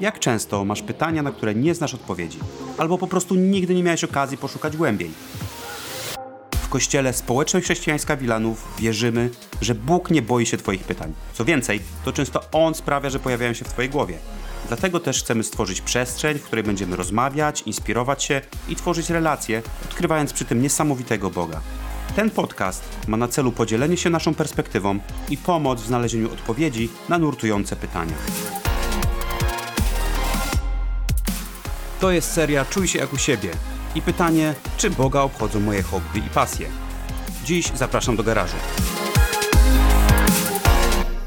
Jak często masz pytania, na które nie znasz odpowiedzi, albo po prostu nigdy nie miałeś okazji poszukać głębiej? W kościele Społeczność Chrześcijańska Wilanów wierzymy, że Bóg nie boi się Twoich pytań. Co więcej, to często On sprawia, że pojawiają się w Twojej głowie. Dlatego też chcemy stworzyć przestrzeń, w której będziemy rozmawiać, inspirować się i tworzyć relacje, odkrywając przy tym niesamowitego Boga. Ten podcast ma na celu podzielenie się naszą perspektywą i pomoc w znalezieniu odpowiedzi na nurtujące pytania. To jest seria Czuj się jak u siebie i pytanie, czy Boga obchodzą moje hobby i pasje. Dziś zapraszam do garażu.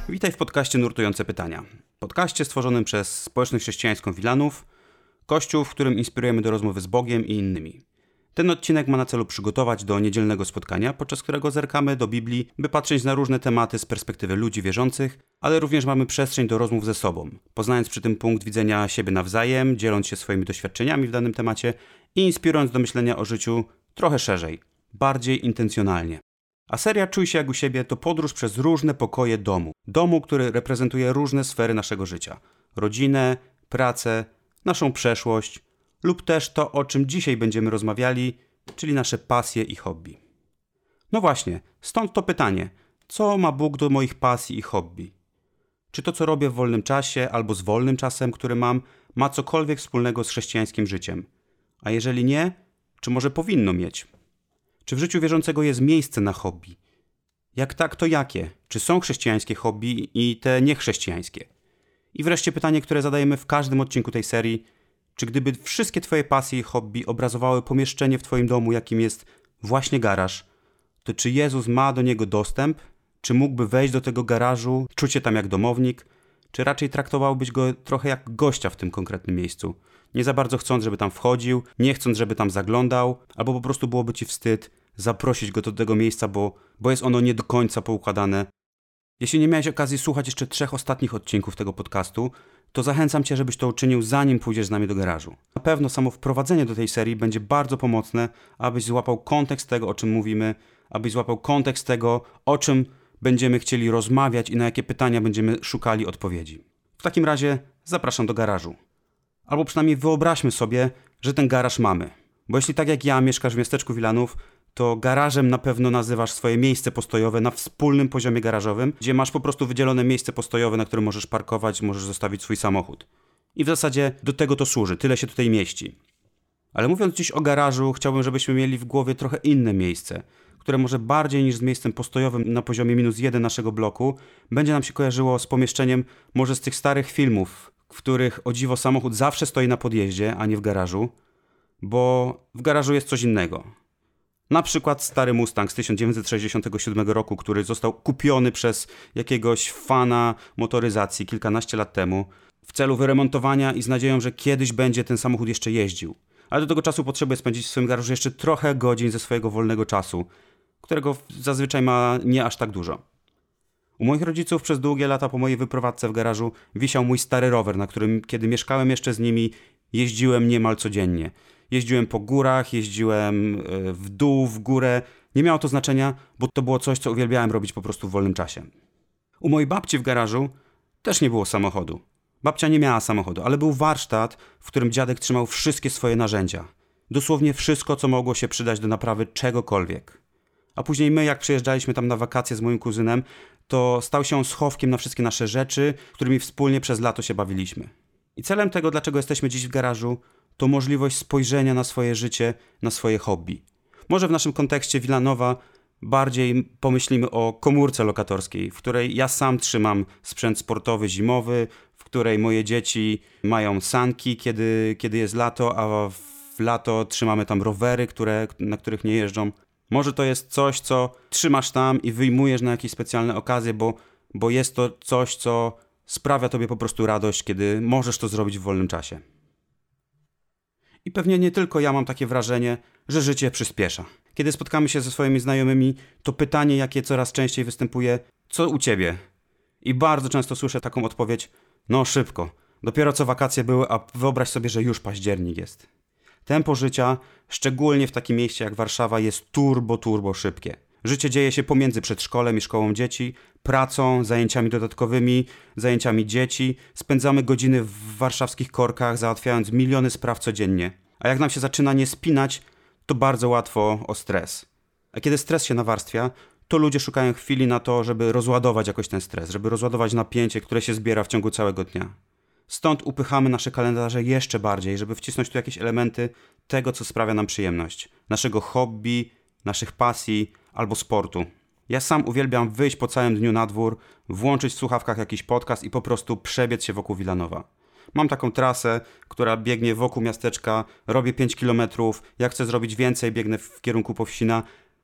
Witaj w podcaście Nurtujące Pytania. Podcaście stworzonym przez społeczność chrześcijańską Wilanów, kościół, w którym inspirujemy do rozmowy z Bogiem i innymi. Ten odcinek ma na celu przygotować do niedzielnego spotkania, podczas którego zerkamy do Biblii, by patrzeć na różne tematy z perspektywy ludzi wierzących, ale również mamy przestrzeń do rozmów ze sobą, poznając przy tym punkt widzenia siebie nawzajem, dzieląc się swoimi doświadczeniami w danym temacie i inspirując do myślenia o życiu trochę szerzej, bardziej intencjonalnie. A seria Czuj się jak u siebie to podróż przez różne pokoje domu. Domu, który reprezentuje różne sfery naszego życia: rodzinę, pracę, naszą przeszłość lub też to, o czym dzisiaj będziemy rozmawiali, czyli nasze pasje i hobby. No właśnie, stąd to pytanie: co ma Bóg do moich pasji i hobby? Czy to, co robię w wolnym czasie albo z wolnym czasem, który mam, ma cokolwiek wspólnego z chrześcijańskim życiem? A jeżeli nie, czy może powinno mieć? Czy w życiu wierzącego jest miejsce na hobby? Jak tak, to jakie? Czy są chrześcijańskie hobby i te niechrześcijańskie? I wreszcie pytanie, które zadajemy w każdym odcinku tej serii: czy gdyby wszystkie Twoje pasje i hobby obrazowały pomieszczenie w Twoim domu, jakim jest właśnie garaż, to czy Jezus ma do niego dostęp? Czy mógłby wejść do tego garażu, czuć się tam jak domownik? Czy raczej traktowałbyś go trochę jak gościa w tym konkretnym miejscu? Nie za bardzo chcąc, żeby tam wchodził, nie chcąc, żeby tam zaglądał, albo po prostu byłoby ci wstyd zaprosić go do tego miejsca, bo, bo jest ono nie do końca poukładane. Jeśli nie miałeś okazji słuchać jeszcze trzech ostatnich odcinków tego podcastu, to zachęcam Cię, żebyś to uczynił zanim pójdziesz z nami do garażu. Na pewno samo wprowadzenie do tej serii będzie bardzo pomocne, abyś złapał kontekst tego, o czym mówimy, abyś złapał kontekst tego, o czym będziemy chcieli rozmawiać i na jakie pytania będziemy szukali odpowiedzi. W takim razie zapraszam do garażu. Albo przynajmniej wyobraźmy sobie, że ten garaż mamy. Bo jeśli tak jak ja mieszkasz w miasteczku Wilanów, to garażem na pewno nazywasz swoje miejsce postojowe na wspólnym poziomie garażowym, gdzie masz po prostu wydzielone miejsce postojowe, na którym możesz parkować, możesz zostawić swój samochód. I w zasadzie do tego to służy, tyle się tutaj mieści. Ale mówiąc dziś o garażu, chciałbym, żebyśmy mieli w głowie trochę inne miejsce, które może bardziej niż z miejscem postojowym na poziomie minus jeden naszego bloku, będzie nam się kojarzyło z pomieszczeniem może z tych starych filmów, w których o dziwo samochód zawsze stoi na podjeździe, a nie w garażu, bo w garażu jest coś innego. Na przykład stary Mustang z 1967 roku, który został kupiony przez jakiegoś fana motoryzacji kilkanaście lat temu w celu wyremontowania i z nadzieją, że kiedyś będzie ten samochód jeszcze jeździł. Ale do tego czasu potrzebuje spędzić w swoim garażu jeszcze trochę godzin ze swojego wolnego czasu, którego zazwyczaj ma nie aż tak dużo. U moich rodziców przez długie lata po mojej wyprowadzce w garażu wisiał mój stary rower, na którym, kiedy mieszkałem jeszcze z nimi, jeździłem niemal codziennie. Jeździłem po górach, jeździłem e, w dół, w górę. Nie miało to znaczenia, bo to było coś, co uwielbiałem robić po prostu w wolnym czasie. U mojej babci w garażu też nie było samochodu. Babcia nie miała samochodu, ale był warsztat, w którym dziadek trzymał wszystkie swoje narzędzia. Dosłownie wszystko, co mogło się przydać do naprawy czegokolwiek. A później my, jak przyjeżdżaliśmy tam na wakacje z moim kuzynem, to stał się on schowkiem na wszystkie nasze rzeczy, którymi wspólnie przez lato się bawiliśmy. I celem tego, dlaczego jesteśmy dziś w garażu, to możliwość spojrzenia na swoje życie, na swoje hobby. Może w naszym kontekście Wilanowa bardziej pomyślimy o komórce lokatorskiej, w której ja sam trzymam sprzęt sportowy zimowy, w której moje dzieci mają sanki, kiedy, kiedy jest lato, a w lato trzymamy tam rowery, które, na których nie jeżdżą. Może to jest coś, co trzymasz tam i wyjmujesz na jakieś specjalne okazje, bo, bo jest to coś, co sprawia tobie po prostu radość, kiedy możesz to zrobić w wolnym czasie. I pewnie nie tylko ja mam takie wrażenie, że życie przyspiesza. Kiedy spotkamy się ze swoimi znajomymi, to pytanie, jakie coraz częściej występuje, co u ciebie? I bardzo często słyszę taką odpowiedź: no szybko, dopiero co wakacje były, a wyobraź sobie, że już październik jest. Tempo życia, szczególnie w takim mieście jak Warszawa, jest turbo, turbo szybkie. Życie dzieje się pomiędzy przedszkolem i szkołą dzieci, pracą, zajęciami dodatkowymi, zajęciami dzieci. Spędzamy godziny w warszawskich korkach, załatwiając miliony spraw codziennie. A jak nam się zaczyna nie spinać, to bardzo łatwo o stres. A kiedy stres się nawarstwia, to ludzie szukają chwili na to, żeby rozładować jakoś ten stres, żeby rozładować napięcie, które się zbiera w ciągu całego dnia. Stąd upychamy nasze kalendarze jeszcze bardziej, żeby wcisnąć tu jakieś elementy tego, co sprawia nam przyjemność. Naszego hobby, naszych pasji albo sportu. Ja sam uwielbiam wyjść po całym dniu na dwór, włączyć w słuchawkach jakiś podcast i po prostu przebiec się wokół Wilanowa. Mam taką trasę, która biegnie wokół miasteczka, robię 5 km, jak chcę zrobić więcej, biegnę w kierunku Powsina.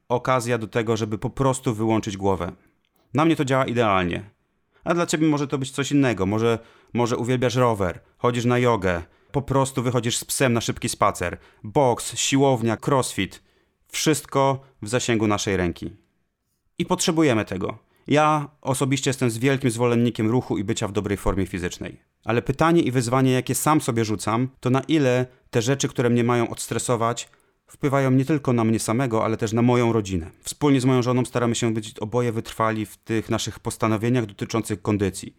Okazja do tego, żeby po prostu wyłączyć głowę. Na mnie to działa idealnie. A dla ciebie może to być coś innego. Może, może uwielbiasz rower, chodzisz na jogę, po prostu wychodzisz z psem na szybki spacer. Boks, siłownia, crossfit. Wszystko w zasięgu naszej ręki. I potrzebujemy tego. Ja osobiście jestem z wielkim zwolennikiem ruchu i bycia w dobrej formie fizycznej. Ale pytanie i wyzwanie, jakie sam sobie rzucam, to na ile te rzeczy, które mnie mają odstresować, wpływają nie tylko na mnie samego, ale też na moją rodzinę. Wspólnie z moją żoną staramy się być oboje wytrwali w tych naszych postanowieniach dotyczących kondycji.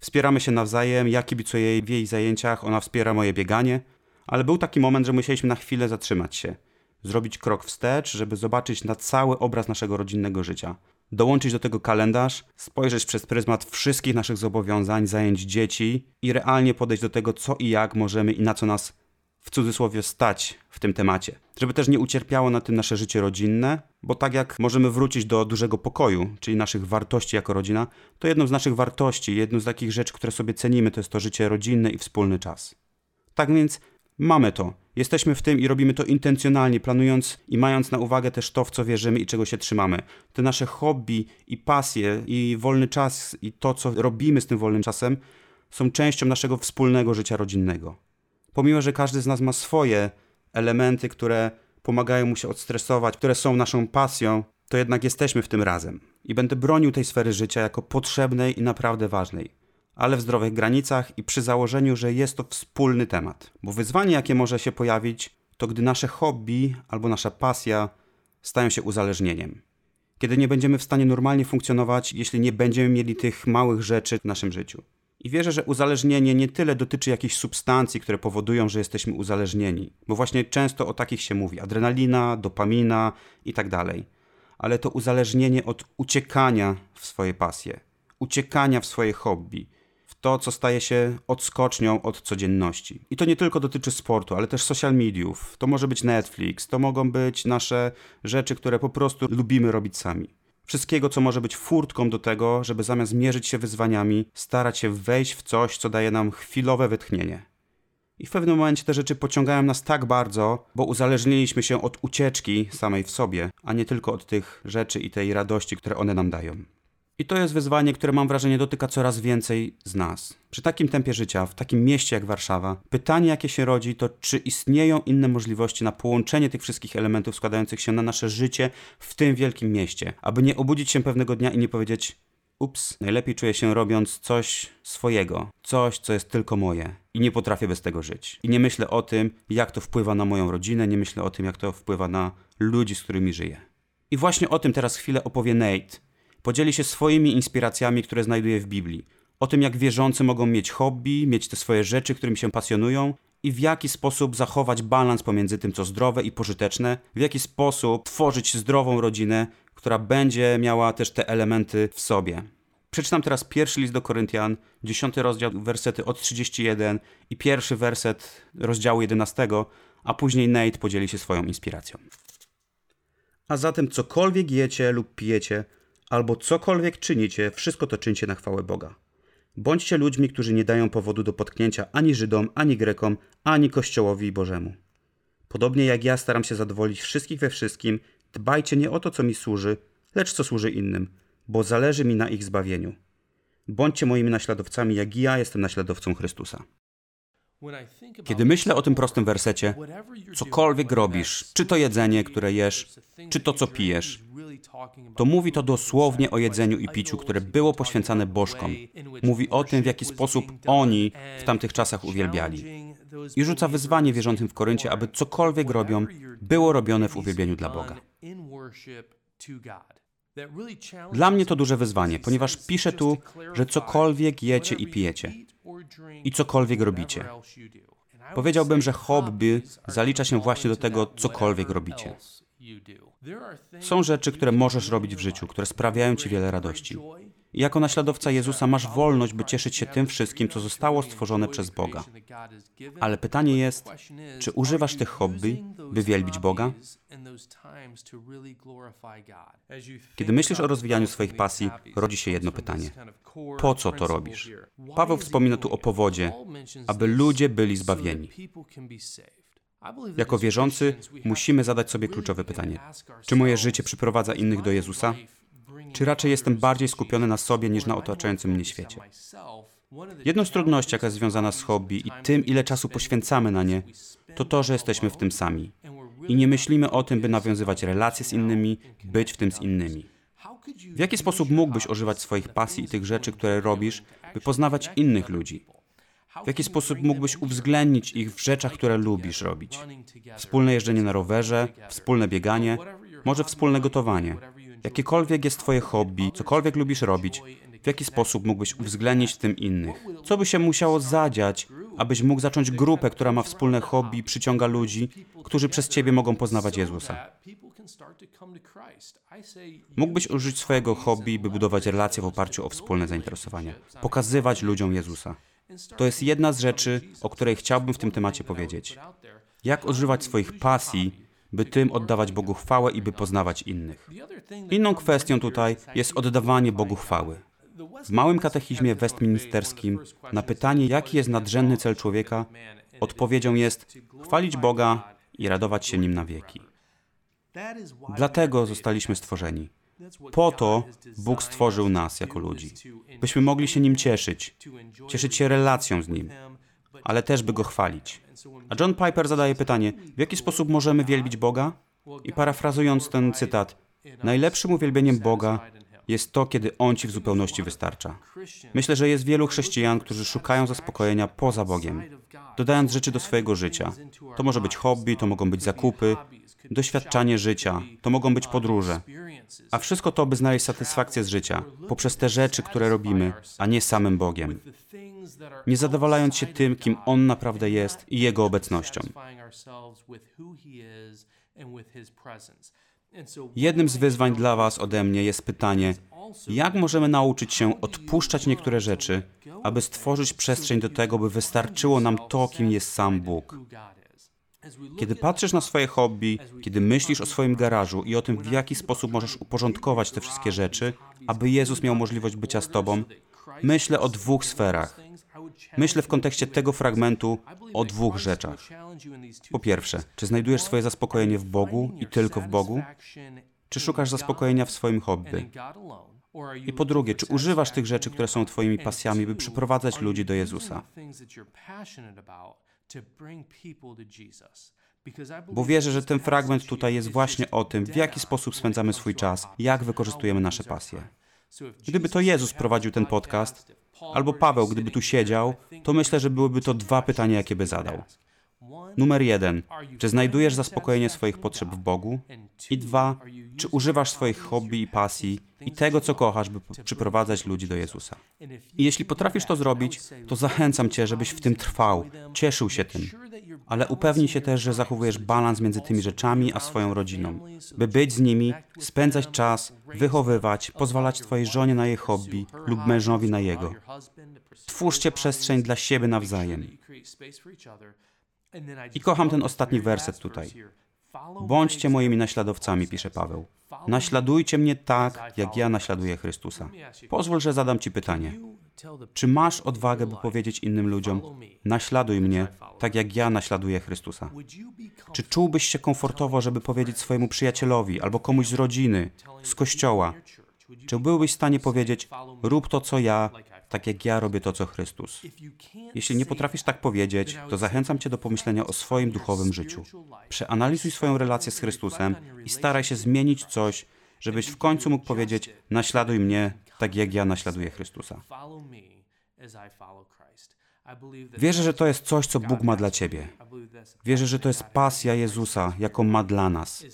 Wspieramy się nawzajem, ja kibicuję jej w jej zajęciach, ona wspiera moje bieganie, ale był taki moment, że musieliśmy na chwilę zatrzymać się, zrobić krok wstecz, żeby zobaczyć na cały obraz naszego rodzinnego życia. Dołączyć do tego kalendarz, spojrzeć przez pryzmat wszystkich naszych zobowiązań, zajęć dzieci i realnie podejść do tego, co i jak możemy i na co nas w cudzysłowie stać w tym temacie. Żeby też nie ucierpiało na tym nasze życie rodzinne, bo tak jak możemy wrócić do dużego pokoju, czyli naszych wartości jako rodzina, to jedną z naszych wartości, jedną z takich rzeczy, które sobie cenimy, to jest to życie rodzinne i wspólny czas. Tak więc mamy to. Jesteśmy w tym i robimy to intencjonalnie, planując i mając na uwagę też to, w co wierzymy i czego się trzymamy. Te nasze hobby i pasje i wolny czas i to, co robimy z tym wolnym czasem, są częścią naszego wspólnego życia rodzinnego pomimo że każdy z nas ma swoje elementy, które pomagają mu się odstresować, które są naszą pasją, to jednak jesteśmy w tym razem. I będę bronił tej sfery życia jako potrzebnej i naprawdę ważnej. Ale w zdrowych granicach i przy założeniu, że jest to wspólny temat. Bo wyzwanie, jakie może się pojawić, to gdy nasze hobby albo nasza pasja stają się uzależnieniem. Kiedy nie będziemy w stanie normalnie funkcjonować, jeśli nie będziemy mieli tych małych rzeczy w naszym życiu. I wierzę, że uzależnienie nie tyle dotyczy jakichś substancji, które powodują, że jesteśmy uzależnieni, bo właśnie często o takich się mówi: adrenalina, dopamina i tak dalej. Ale to uzależnienie od uciekania w swoje pasje, uciekania w swoje hobby, to, co staje się odskocznią od codzienności. I to nie tylko dotyczy sportu, ale też social mediów. To może być Netflix, to mogą być nasze rzeczy, które po prostu lubimy robić sami. Wszystkiego, co może być furtką do tego, żeby zamiast mierzyć się wyzwaniami, starać się wejść w coś, co daje nam chwilowe wytchnienie. I w pewnym momencie te rzeczy pociągają nas tak bardzo, bo uzależniliśmy się od ucieczki samej w sobie, a nie tylko od tych rzeczy i tej radości, które one nam dają. I to jest wyzwanie, które mam wrażenie dotyka coraz więcej z nas. Przy takim tempie życia, w takim mieście jak Warszawa, pytanie, jakie się rodzi, to czy istnieją inne możliwości na połączenie tych wszystkich elementów składających się na nasze życie w tym wielkim mieście, aby nie obudzić się pewnego dnia i nie powiedzieć: Ups, najlepiej czuję się robiąc coś swojego, coś, co jest tylko moje i nie potrafię bez tego żyć. I nie myślę o tym, jak to wpływa na moją rodzinę, nie myślę o tym, jak to wpływa na ludzi, z którymi żyję. I właśnie o tym teraz chwilę opowie Nate podzieli się swoimi inspiracjami, które znajduje w Biblii. O tym, jak wierzący mogą mieć hobby, mieć te swoje rzeczy, którymi się pasjonują i w jaki sposób zachować balans pomiędzy tym, co zdrowe i pożyteczne, w jaki sposób tworzyć zdrową rodzinę, która będzie miała też te elementy w sobie. Przeczytam teraz pierwszy list do Koryntian, dziesiąty rozdział, wersety od 31 i pierwszy werset rozdziału 11, a później Nate podzieli się swoją inspiracją. A zatem cokolwiek jecie lub pijecie, albo cokolwiek czynicie, wszystko to czyńcie na chwałę Boga. Bądźcie ludźmi, którzy nie dają powodu do potknięcia ani Żydom, ani Grekom, ani Kościołowi Bożemu. Podobnie jak ja staram się zadowolić wszystkich we wszystkim, dbajcie nie o to, co mi służy, lecz co służy innym, bo zależy mi na ich zbawieniu. Bądźcie moimi naśladowcami, jak ja jestem naśladowcą Chrystusa. Kiedy myślę o tym prostym wersecie, cokolwiek robisz, czy to jedzenie, które jesz, czy to, co pijesz, to mówi to dosłownie o jedzeniu i piciu, które było poświęcane bożkom. Mówi o tym, w jaki sposób oni w tamtych czasach uwielbiali. I rzuca wyzwanie wierzącym w Koryncie, aby cokolwiek robią, było robione w uwielbieniu dla Boga. Dla mnie to duże wyzwanie, ponieważ pisze tu, że cokolwiek jecie i pijecie i cokolwiek robicie. Powiedziałbym, że hobby zalicza się właśnie do tego, cokolwiek robicie. Są rzeczy, które możesz robić w życiu, które sprawiają ci wiele radości. Jako naśladowca Jezusa masz wolność, by cieszyć się tym wszystkim, co zostało stworzone przez Boga. Ale pytanie jest, czy używasz tych hobby, by wielbić Boga? Kiedy myślisz o rozwijaniu swoich pasji, rodzi się jedno pytanie. Po co to robisz? Paweł wspomina tu o powodzie, aby ludzie byli zbawieni. Jako wierzący musimy zadać sobie kluczowe pytanie: czy moje życie przyprowadza innych do Jezusa? Czy raczej jestem bardziej skupiony na sobie niż na otaczającym mnie świecie? Jedną z trudności, jaka jest związana z hobby i tym, ile czasu poświęcamy na nie, to to, że jesteśmy w tym sami. I nie myślimy o tym, by nawiązywać relacje z innymi, być w tym z innymi. W jaki sposób mógłbyś używać swoich pasji i tych rzeczy, które robisz, by poznawać innych ludzi? W jaki sposób mógłbyś uwzględnić ich w rzeczach, które lubisz robić? Wspólne jeżdżenie na rowerze, wspólne bieganie, może wspólne gotowanie. Jakiekolwiek jest Twoje hobby, cokolwiek lubisz robić, w jaki sposób mógłbyś uwzględnić w tym innych? Co by się musiało zadziać, abyś mógł zacząć grupę, która ma wspólne hobby i przyciąga ludzi, którzy przez Ciebie mogą poznawać Jezusa? Mógłbyś użyć swojego hobby, by budować relacje w oparciu o wspólne zainteresowania, pokazywać ludziom Jezusa. To jest jedna z rzeczy, o której chciałbym w tym temacie powiedzieć. Jak używać swoich pasji, by tym oddawać Bogu chwałę i by poznawać innych. Inną kwestią tutaj jest oddawanie Bogu chwały. W małym katechizmie westminsterskim na pytanie, jaki jest nadrzędny cel człowieka, odpowiedzią jest chwalić Boga i radować się Nim na wieki. Dlatego zostaliśmy stworzeni. Po to Bóg stworzył nas jako ludzi, byśmy mogli się Nim cieszyć, cieszyć się relacją z Nim, ale też by Go chwalić. A John Piper zadaje pytanie, w jaki sposób możemy wielbić Boga? I parafrazując ten cytat, najlepszym uwielbieniem Boga jest to, kiedy On ci w zupełności wystarcza. Myślę, że jest wielu chrześcijan, którzy szukają zaspokojenia poza Bogiem, dodając rzeczy do swojego życia. To może być hobby, to mogą być zakupy, doświadczanie życia, to mogą być podróże. A wszystko to, by znaleźć satysfakcję z życia, poprzez te rzeczy, które robimy, a nie samym Bogiem. Nie zadowalając się tym, kim On naprawdę jest i Jego obecnością. Jednym z wyzwań dla Was ode mnie jest pytanie, jak możemy nauczyć się odpuszczać niektóre rzeczy, aby stworzyć przestrzeń do tego, by wystarczyło nam to, kim jest sam Bóg. Kiedy patrzysz na swoje hobby, kiedy myślisz o swoim garażu i o tym, w jaki sposób możesz uporządkować te wszystkie rzeczy, aby Jezus miał możliwość bycia z Tobą, myślę o dwóch sferach. Myślę w kontekście tego fragmentu o dwóch rzeczach. Po pierwsze, czy znajdujesz swoje zaspokojenie w Bogu i tylko w Bogu? Czy szukasz zaspokojenia w swoim hobby? I po drugie, czy używasz tych rzeczy, które są Twoimi pasjami, by przyprowadzać ludzi do Jezusa? Bo wierzę, że ten fragment tutaj jest właśnie o tym, w jaki sposób spędzamy swój czas, jak wykorzystujemy nasze pasje. Gdyby to Jezus prowadził ten podcast, albo Paweł, gdyby tu siedział, to myślę, że byłyby to dwa pytania, jakie by zadał. Numer jeden, czy znajdujesz zaspokojenie swoich potrzeb w Bogu? I dwa, czy używasz swoich hobby i pasji i tego, co kochasz, by przyprowadzać ludzi do Jezusa? I jeśli potrafisz to zrobić, to zachęcam Cię, żebyś w tym trwał, cieszył się tym. Ale upewnij się też, że zachowujesz balans między tymi rzeczami a swoją rodziną, by być z nimi, spędzać czas, wychowywać, pozwalać Twojej żonie na jej hobby lub mężowi na jego. Twórzcie przestrzeń dla siebie nawzajem. I kocham ten ostatni werset tutaj. Bądźcie moimi naśladowcami, pisze Paweł. Naśladujcie mnie tak, jak ja naśladuję Chrystusa. Pozwól, że zadam Ci pytanie. Czy masz odwagę, by powiedzieć innym ludziom: Naśladuj mnie, tak jak ja naśladuję Chrystusa? Czy czułbyś się komfortowo, żeby powiedzieć swojemu przyjacielowi albo komuś z rodziny, z kościoła? Czy byłbyś w stanie powiedzieć: Rób to, co ja, tak jak ja robię to, co Chrystus. Jeśli nie potrafisz tak powiedzieć, to zachęcam Cię do pomyślenia o swoim duchowym życiu. Przeanalizuj swoją relację z Chrystusem i staraj się zmienić coś, żebyś w końcu mógł powiedzieć: Naśladuj mnie, tak jak ja naśladuję Chrystusa. Wierzę, że to jest coś, co Bóg ma dla Ciebie. Wierzę, że to jest pasja Jezusa, jaką ma dla nas,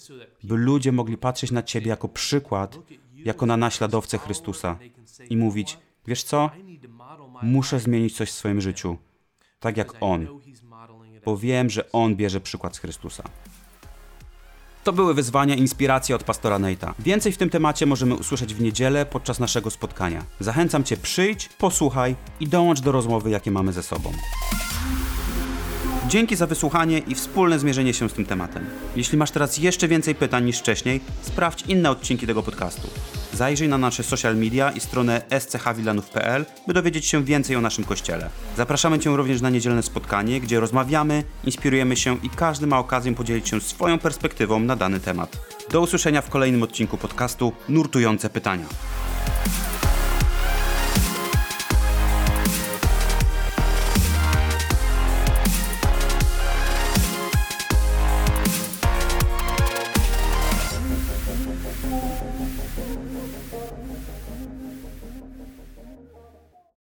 by ludzie mogli patrzeć na Ciebie jako przykład jako na naśladowcę Chrystusa i mówić: Wiesz co? Muszę zmienić coś w swoim życiu, tak jak On, bo wiem, że On bierze przykład z Chrystusa. To były wyzwania i inspiracje od pastora Nate'a. Więcej w tym temacie możemy usłyszeć w niedzielę podczas naszego spotkania. Zachęcam Cię, przyjdź, posłuchaj i dołącz do rozmowy, jakie mamy ze sobą. Dzięki za wysłuchanie i wspólne zmierzenie się z tym tematem. Jeśli masz teraz jeszcze więcej pytań niż wcześniej, sprawdź inne odcinki tego podcastu. Zajrzyj na nasze social media i stronę schwilanów.pl, by dowiedzieć się więcej o naszym kościele. Zapraszamy Cię również na niedzielne spotkanie, gdzie rozmawiamy, inspirujemy się i każdy ma okazję podzielić się swoją perspektywą na dany temat. Do usłyszenia w kolejnym odcinku podcastu Nurtujące Pytania.